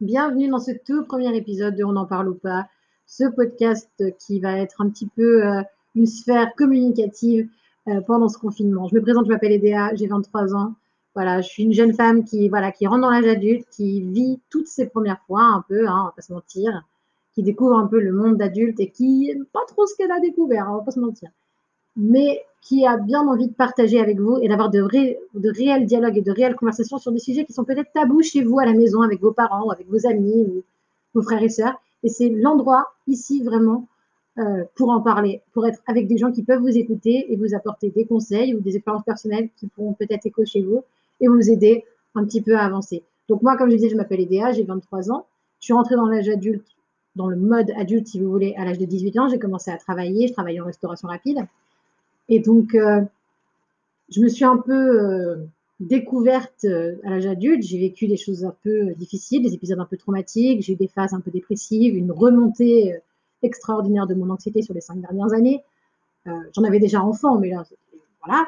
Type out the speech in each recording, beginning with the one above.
bienvenue dans ce tout premier épisode de On n'en parle ou pas, ce podcast qui va être un petit peu euh, une sphère communicative euh, pendant ce confinement. Je me présente, je m'appelle Edea, j'ai 23 ans. Voilà, je suis une jeune femme qui, voilà, qui rentre dans l'âge adulte, qui vit toutes ses premières fois un peu, hein, on va pas se mentir, qui découvre un peu le monde d'adulte et qui pas trop ce qu'elle a découvert, hein, on va pas se mentir mais qui a bien envie de partager avec vous et d'avoir de, de réels dialogues et de réelles conversations sur des sujets qui sont peut-être tabous chez vous à la maison, avec vos parents ou avec vos amis ou vos frères et sœurs. Et c'est l'endroit ici vraiment euh, pour en parler, pour être avec des gens qui peuvent vous écouter et vous apporter des conseils ou des expériences personnelles qui pourront peut-être écho chez vous et vous aider un petit peu à avancer. Donc moi, comme je disais, je m'appelle Edea, j'ai 23 ans. Je suis rentrée dans l'âge adulte, dans le mode adulte, si vous voulez, à l'âge de 18 ans. J'ai commencé à travailler, je travaillais en restauration rapide. Et donc, euh, je me suis un peu euh, découverte euh, à l'âge adulte. J'ai vécu des choses un peu difficiles, des épisodes un peu traumatiques. J'ai eu des phases un peu dépressives, une remontée extraordinaire de mon anxiété sur les cinq dernières années. J'en avais déjà enfant, mais là, voilà.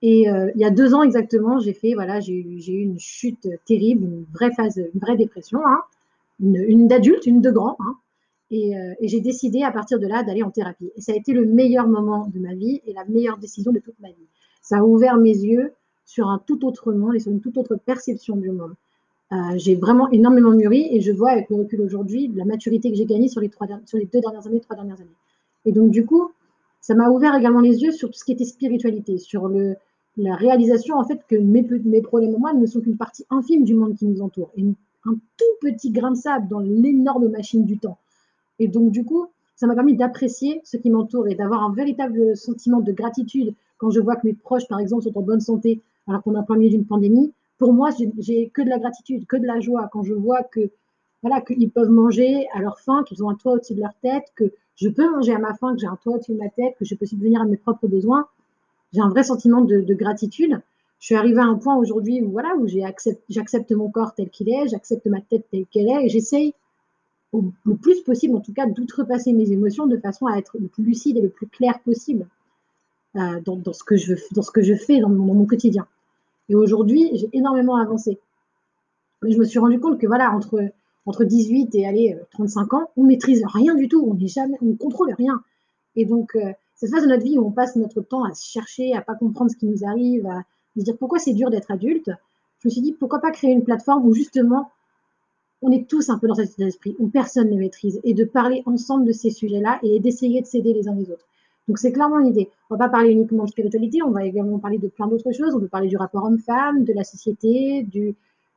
Et il y a deux ans exactement, j'ai fait, voilà, j'ai eu une chute terrible, une vraie phase, une vraie dépression, hein. une, d'adulte, une de grand. Hein. Euh, et, j'ai décidé à partir de là d'aller en thérapie. Et ça a été le meilleur moment de ma vie et la meilleure décision de toute ma vie. Ça a ouvert mes yeux sur un tout autre monde et sur une toute autre perception du monde. Euh, j'ai vraiment énormément mûri et je vois avec le recul aujourd'hui la maturité que j'ai gagnée sur les, deux dernières années, trois dernières années. Et donc du coup, ça m'a ouvert également les yeux sur tout ce qui était spiritualité, sur la réalisation en fait que mes, mes problèmes moi ne sont qu'une partie infime du monde qui nous entoure, et un tout petit grain de sable dans l'énorme machine du temps. Et donc, du coup, ça m'a permis d'apprécier ce qui m'entoure et d'avoir un véritable sentiment de gratitude quand je vois que mes proches, par exemple, sont en bonne santé alors qu'on est en plein milieu d'une pandémie. Pour moi, j'ai que de la gratitude, que de la joie quand je vois que voilà qu'ils peuvent manger à leur faim, qu'ils ont un toit au-dessus de leur tête, que je peux manger à ma faim, que j'ai un toit au-dessus de ma tête, que je peux subvenir à mes propres besoins. J'ai un vrai sentiment de, de, gratitude. Je suis arrivée à un point aujourd'hui où voilà où j'accepte mon corps tel qu'il est, j'accepte ma tête telle qu'elle est et j'essaye le plus possible, en tout cas, d'outrepasser mes émotions de façon à être le plus lucide et le plus clair possible euh, dans, ce que je, dans ce que je fais dans mon, quotidien. Et aujourd'hui, j'ai énormément avancé. Mais je me suis rendu compte que voilà, entre, entre 18 et allez, 35 ans, on maîtrise rien du tout, on ne contrôle rien. Et donc, euh, cette phase de notre vie où on passe notre temps à se chercher, à pas comprendre ce qui nous arrive, à se dire pourquoi c'est dur d'être adulte, je me suis dit pourquoi pas créer une plateforme où justement on est tous un peu dans cet état d'esprit où personne ne maîtrise et de parler ensemble de ces sujets-là et d'essayer de s'aider les uns les autres. Donc c'est clairement l'idée. On va pas parler uniquement de spiritualité, on va également parler de plein d'autres choses. On peut parler du rapport homme-femme, de la société, du,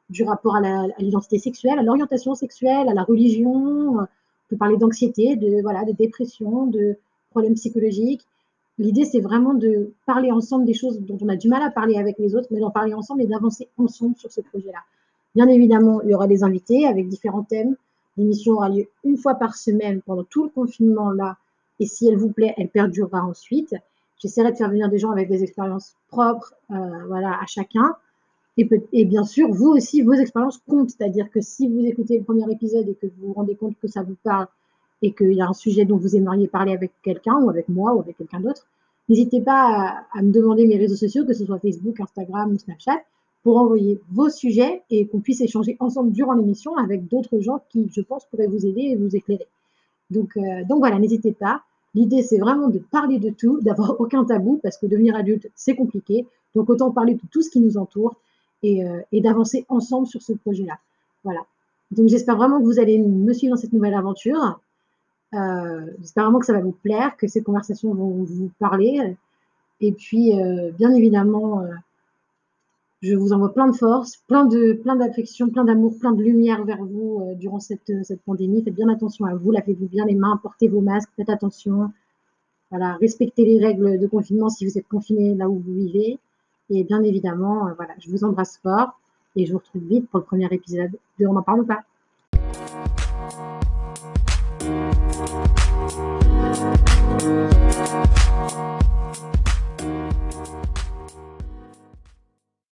du rapport à l'identité sexuelle, à l'orientation sexuelle, à la religion. On peut parler d'anxiété, de voilà, de dépression, de problèmes psychologiques. L'idée, c'est vraiment de parler ensemble des choses dont on a du mal à parler avec les autres, mais d'en parler ensemble et d'avancer ensemble sur ce projet-là. Bien évidemment, il y aura des invités avec différents thèmes. L'émission aura lieu une fois par semaine pendant tout le confinement là. Et si elle vous plaît, elle perdurera ensuite. J'essaierai de faire venir des gens avec des expériences propres euh, voilà, à chacun. Et, bien sûr, vous aussi, vos expériences comptent. C'est-à-dire que si vous écoutez le premier épisode et que vous vous rendez compte que ça vous parle et qu'il y a un sujet dont vous aimeriez parler avec quelqu'un ou avec moi ou avec quelqu'un d'autre, n'hésitez pas à, à, me demander mes réseaux sociaux, que ce soit Facebook, Instagram ou Snapchat pour envoyer vos sujets et qu'on puisse échanger ensemble durant l'émission avec d'autres gens qui, je pense, pourraient vous aider et vous éclairer. Donc, euh, donc voilà, n'hésitez pas. L'idée, c'est vraiment de parler de tout, d'avoir aucun tabou, parce que devenir adulte, c'est compliqué. Donc autant parler de tout ce qui nous entoure et, euh, d'avancer ensemble sur ce projet-là. Voilà. Donc j'espère vraiment que vous allez me suivre dans cette nouvelle aventure. Euh, j'espère vraiment que ça va vous plaire, que ces conversations vont vous parler. Et puis, bien évidemment, je vous envoie plein de force, plein de plein d'affection, plein d'amour, plein de lumière vers vous euh, durant cette, euh, cette pandémie. Faites bien attention à vous, lavez-vous bien les mains, portez vos masques, faites attention. Voilà, respectez les règles de confinement si vous êtes confiné là où vous vivez. Et bien évidemment, euh, voilà, je vous embrasse fort et je vous retrouve vite pour le premier épisode de On n'en parle pas.